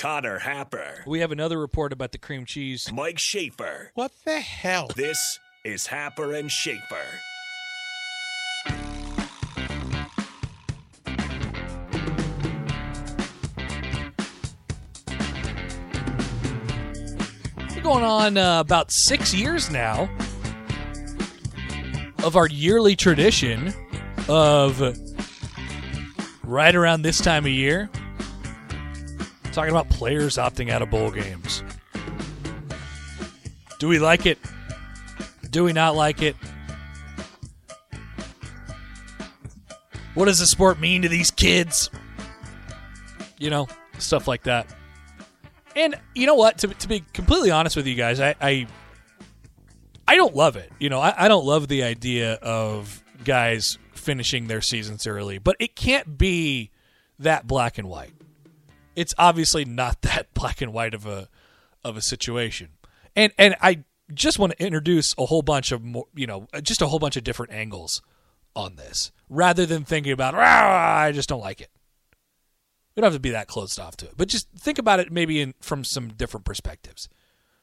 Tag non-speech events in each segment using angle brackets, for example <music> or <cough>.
Connor Happer, We have another report about the cream cheese. Mike Schaefer. What the hell? This is Happer and Schaefer. We're going on uh, about six years now of our yearly tradition of right around this time of year talking about players opting out of bowl games. Do we like it? Do we not like it? What does the sport mean to these kids? You know, stuff like that. And you know what? To, to be completely honest with you guys, I, I I don't love it. You know, I, I don't love the idea of guys finishing their seasons early, but it can't be that black and white. It's obviously not <laughs> that black and white of a of a situation. And and I just want to introduce a whole bunch of more, you know, just a whole bunch of different angles on this rather than thinking about "Rah, I just don't like it. We don't have to be that closed off to it, but just think about it maybe in from some different perspectives.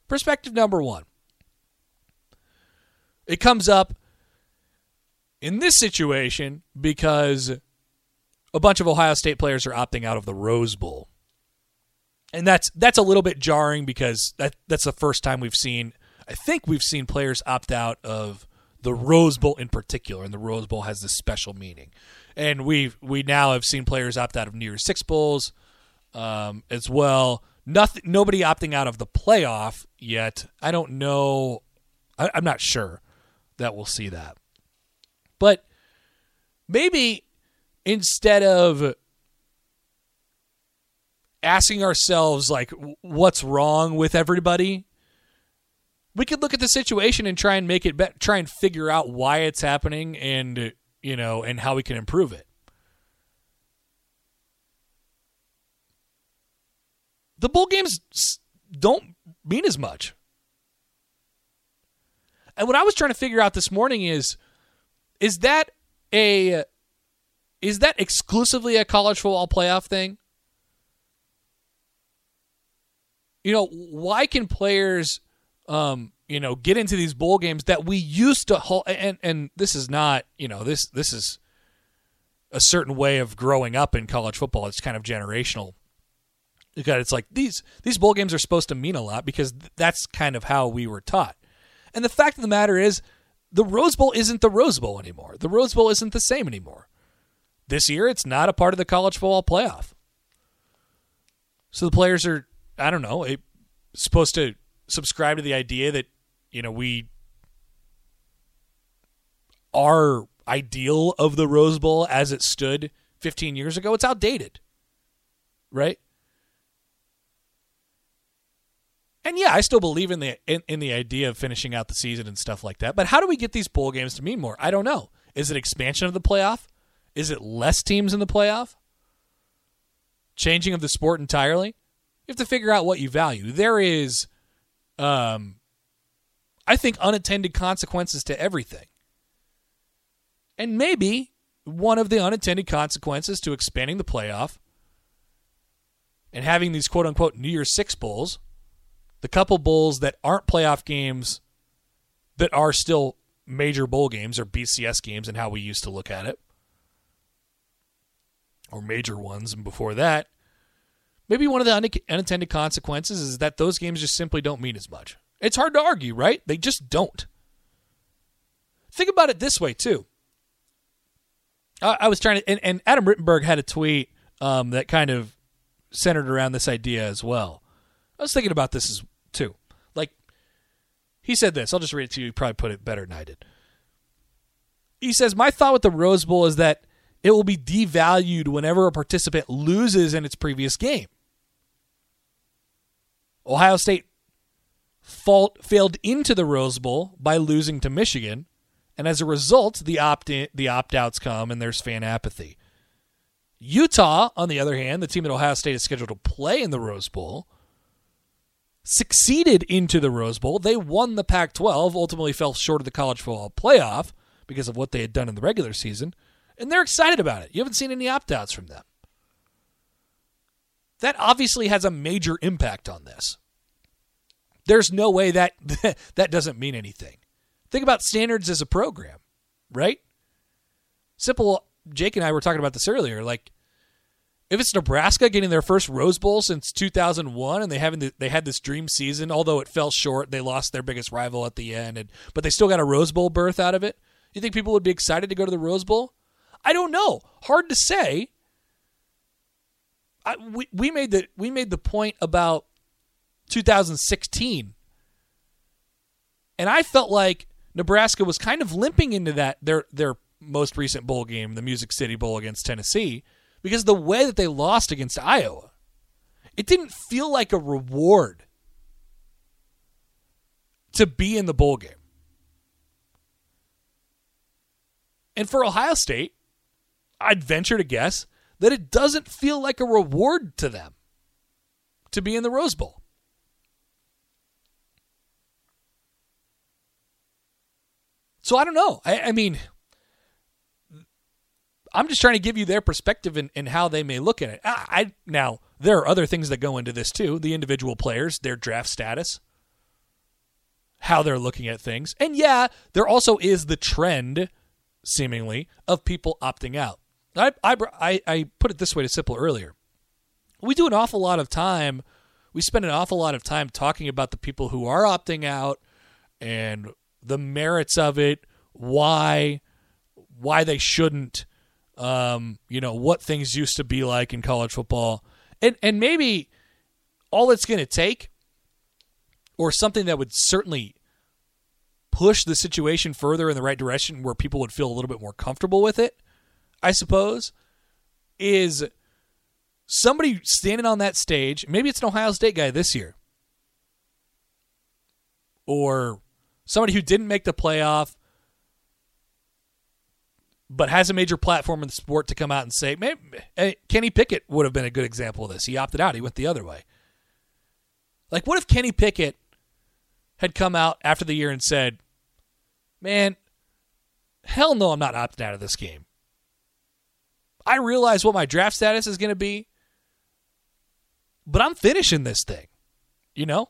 Perspective number 1. It comes up in this situation because a bunch of Ohio State players are opting out of the Rose Bowl. And that's that's a little bit jarring because that that's the first time we've seen I think we've seen players opt out of the Rose Bowl in particular, and the Rose Bowl has this special meaning. And we we now have seen players opt out of New Year's Six bowls um, as well. Nothing, nobody opting out of the playoff yet. I don't know. I, I'm not sure that we'll see that, but maybe instead of asking ourselves like what's wrong with everybody we could look at the situation and try and make it better try and figure out why it's happening and you know and how we can improve it. The bowl games don't mean as much. And what i was trying to figure out this morning is is that a is that exclusively a college football playoff thing you know why can players um, you know, get into these bowl games that we used to hold. And and this is not, you know, this this is a certain way of growing up in college football. It's kind of generational. Because it's like these these bowl games are supposed to mean a lot because that's kind of how we were taught. And the fact of the matter is, the Rose Bowl isn't the Rose Bowl anymore. The Rose Bowl isn't the same anymore. This year, it's not a part of the college football playoff. So the players are, I don't know, it, supposed to subscribe to the idea that you know we our ideal of the Rose Bowl as it stood 15 years ago. It's outdated right? And yeah I still believe in the in, in the idea of finishing out the season and stuff like that but how do we get these bowl games to mean more? I don't know. Is it expansion of the playoff? Is it less teams in the playoff? Changing of the sport entirely you have to figure out what you value there is um, I think unintended consequences to everything. And maybe one of the unintended consequences to expanding the playoff and having these quote unquote New Year's Six bowls, the couple bowls that aren't playoff games that are still major bowl games or BCS games and how we used to look at it, or major ones, and before that, maybe one of the unintended consequences is that those games just simply don't mean as much. It's hard to argue, right? They just don't. Think about it this way, too. I, I was trying to, and, and, Adam Rittenberg had a tweet um, that kind of centered around this idea as well. I was thinking about this as, too. Like, he said this. I'll just read it to you. He probably put it better than I did. He says, My thought with the Rose Bowl is that it will be devalued whenever a participant loses in its previous game. Ohio State fault, failed into the Rose Bowl by losing to Michigan, and as a result, the opt the opt outs come and there's fan apathy. Utah, on the other hand, the team that Ohio State is scheduled to play in the Rose Bowl, succeeded into the Rose Bowl. They won the Pac 12, ultimately fell short of the college football playoff because of what they had done in the regular season, and they're excited about it. You haven't seen any opt outs from them. That obviously has a major impact on this. There's no way that <laughs> that doesn't mean anything. Think about standards as a program, right? Simple. Jake and I were talking about this earlier. Like, if it's Nebraska getting their first Rose Bowl since 2001, and they haven't they had this dream season, although it fell short, they lost their biggest rival at the end, and but they still got a Rose Bowl berth out of it. You think people would be excited to go to the Rose Bowl? I don't know. Hard to say. I, we we made the we made the point about 2016, and I felt like Nebraska was kind of limping into that their their most recent bowl game, the Music City Bowl against Tennessee, because the way that they lost against Iowa, it didn't feel like a reward to be in the bowl game. And for Ohio State, I'd venture to guess that it doesn't feel like a reward to them to be in the Rose Bowl. So I don't know. I, I mean, I'm just trying to give you their perspective and, and how they may look at it. I, I now there are other things that go into this too: the individual players, their draft status, how they're looking at things, and yeah, there also is the trend, seemingly, of people opting out. I I I put it this way to Simple earlier. We do an awful lot of time. We spend an awful lot of time talking about the people who are opting out and the merits of it, why why they shouldn't um, you know, what things used to be like in college football. And and maybe all it's going to take or something that would certainly push the situation further in the right direction where people would feel a little bit more comfortable with it, I suppose, is somebody standing on that stage. Maybe it's an Ohio State guy this year. Or somebody who didn't make the playoff but has a major platform in the sport to come out and say, maybe, eh, Kenny Pickett would have been a good example of this. He opted out, he went the other way. Like, what if Kenny Pickett had come out after the year and said, man, hell no, I'm not opting out of this game. I realize what my draft status is going to be, but I'm finishing this thing, you know?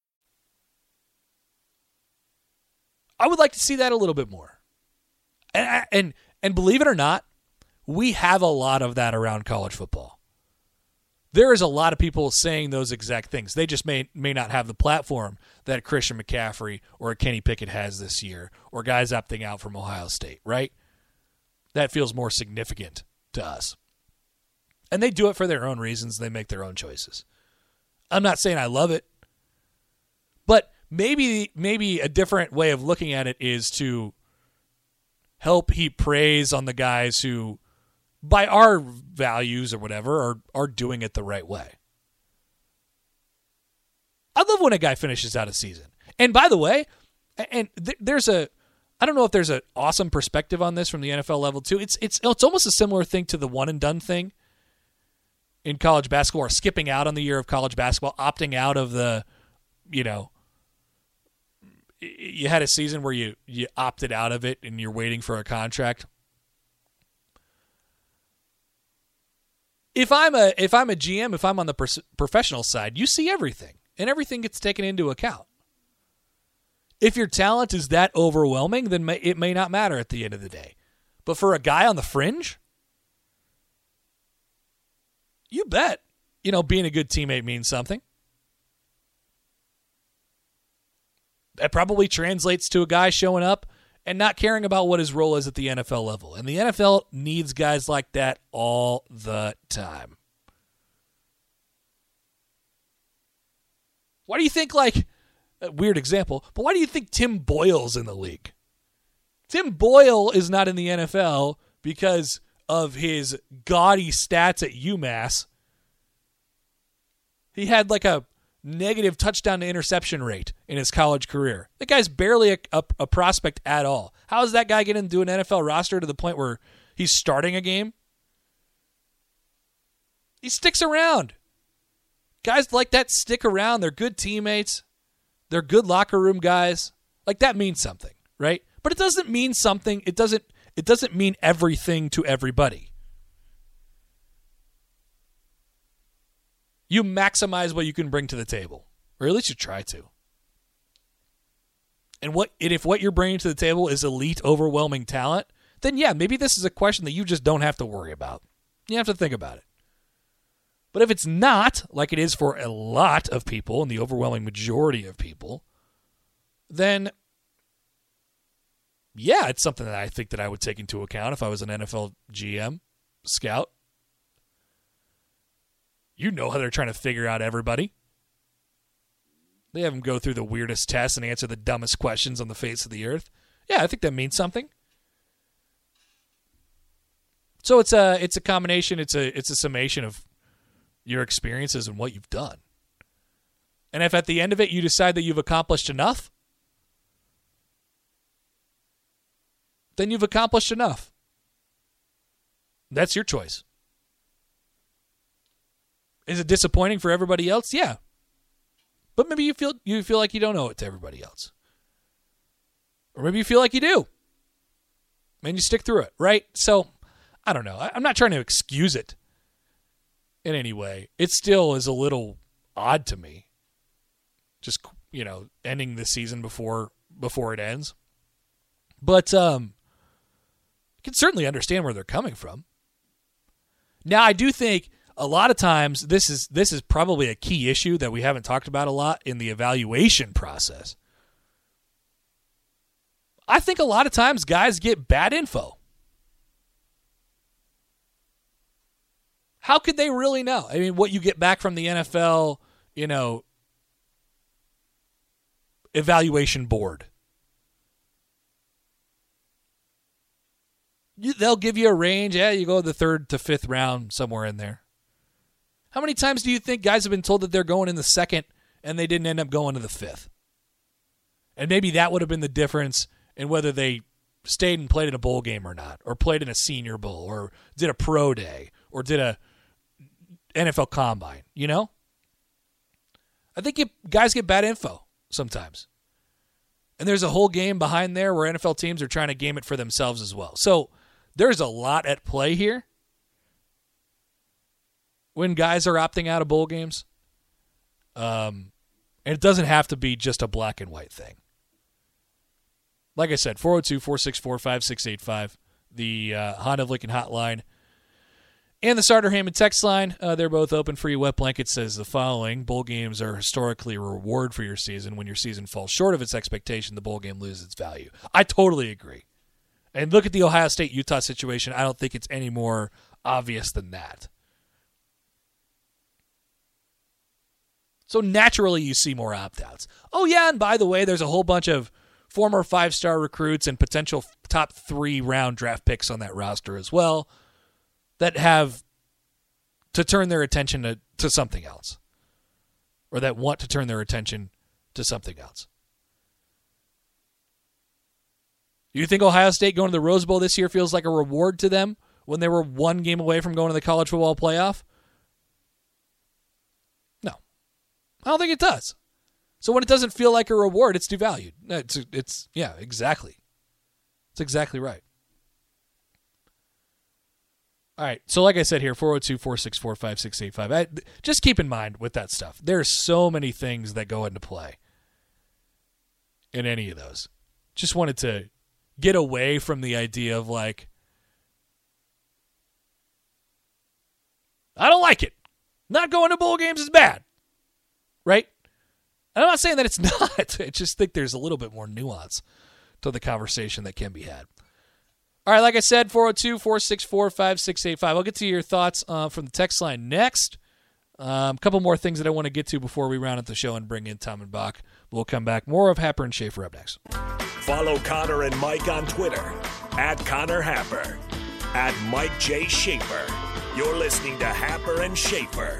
I would like to see that a little bit more. And and and believe it or not, we have a lot of that around college football. There is a lot of people saying those exact things. They just may may not have the platform that Christian McCaffrey or Kenny Pickett has this year, or guys opting out from Ohio State, right? That feels more significant to us. And they do it for their own reasons. They make their own choices. I'm not saying I love it, but maybe maybe a different way of looking at it is to help heap praise on the guys who by our values or whatever are are doing it the right way. I love when a guy finishes out a season. And by the way, and th- there's a I don't know if there's an awesome perspective on this from the NFL level too. It's it's it's almost a similar thing to the one and done thing in college basketball or skipping out on the year of college basketball, opting out of the you know you had a season where you you opted out of it and you're waiting for a contract. If I'm a if I'm a GM, if I'm on the professional side, you see everything and everything gets taken into account. If your talent is that overwhelming, then may, it may not matter at the end of the day. But for a guy on the fringe, you bet, you know, being a good teammate means something. That probably translates to a guy showing up and not caring about what his role is at the NFL level. And the NFL needs guys like that all the time. Why do you think, like, a weird example, but why do you think Tim Boyle's in the league? Tim Boyle is not in the NFL because of his gaudy stats at UMass, he had like a negative touchdown to interception rate in his college career. That guy's barely a, a, a prospect at all. How does that guy get into an NFL roster to the point where he's starting a game? He sticks around. Guys like that stick around. They're good teammates. They're good locker room guys. Like that means something, right? But it doesn't mean something. It doesn't it doesn't mean everything to everybody. You maximize what you can bring to the table, or at least you try to. And what and if what you're bringing to the table is elite, overwhelming talent, then yeah, maybe this is a question that you just don't have to worry about. You have to think about it. But if it's not, like it is for a lot of people and the overwhelming majority of people, then yeah, it's something that I think that I would take into account if I was an NFL GM scout. You know how they're trying to figure out everybody. They have them go through the weirdest tests and answer the dumbest questions on the face of the earth. Yeah, I think that means something. So it's a it's a combination. It's a it's a summation of your experiences and what you've done. And if at the end of it you decide that you've accomplished enough, then you've accomplished enough. That's your choice. Is it disappointing for everybody else? Yeah. But maybe you feel you feel like you don't owe it to everybody else. Or maybe you feel like you do. And you stick through it, right? So, I don't know. I'm not trying to excuse it in any way. It still is a little odd to me. Just, you know, ending the season before before it ends. But um I can certainly understand where they're coming from. Now, I do think a lot of times this is this is probably a key issue that we haven't talked about a lot in the evaluation process. I think a lot of times guys get bad info. How could they really know? I mean, what you get back from the NFL, you know, evaluation board. They'll give you a range. Yeah, you go the third to fifth round, somewhere in there. How many times do you think guys have been told that they're going in the second and they didn't end up going to the fifth? And maybe that would have been the difference in whether they stayed and played in a bowl game or not, or played in a senior bowl, or did a pro day, or did a NFL combine, you know? I think you, guys get bad info sometimes. And there's a whole game behind there where NFL teams are trying to game it for themselves as well. So there's a lot at play here when guys are opting out of bowl games. Um, and it doesn't have to be just a black and white thing. Like I said, 402 464 5685, the uh, Honda Lincoln hotline. And the Starter Hammond text line, uh, they're both open for you. Wet Blanket says the following Bowl games are historically a reward for your season. When your season falls short of its expectation, the bowl game loses its value. I totally agree. And look at the Ohio State Utah situation. I don't think it's any more obvious than that. So naturally, you see more opt outs. Oh, yeah, and by the way, there's a whole bunch of former five star recruits and potential top three round draft picks on that roster as well that have to turn their attention to, to something else or that want to turn their attention to something else. Do you think Ohio State going to the Rose Bowl this year feels like a reward to them when they were one game away from going to the college football playoff? No. I don't think it does. So when it doesn't feel like a reward, it's devalued. It's, it's yeah, exactly. It's exactly right. All right. So, like I said here, 402 464 5685. Just keep in mind with that stuff, there's so many things that go into play in any of those. Just wanted to get away from the idea of like, I don't like it. Not going to bowl games is bad. Right? And I'm not saying that it's <laughs> not. I just think there's a little bit more nuance to the conversation that can be had. All right, like I said, 402 464 5685. I'll get to your thoughts uh, from the text line next. A um, couple more things that I want to get to before we round out the show and bring in Tom and Bach. We'll come back. More of Happer and Schaefer up next. Follow Connor and Mike on Twitter at Connor Happer. at Mike J. Schaefer. You're listening to Happer and Schaefer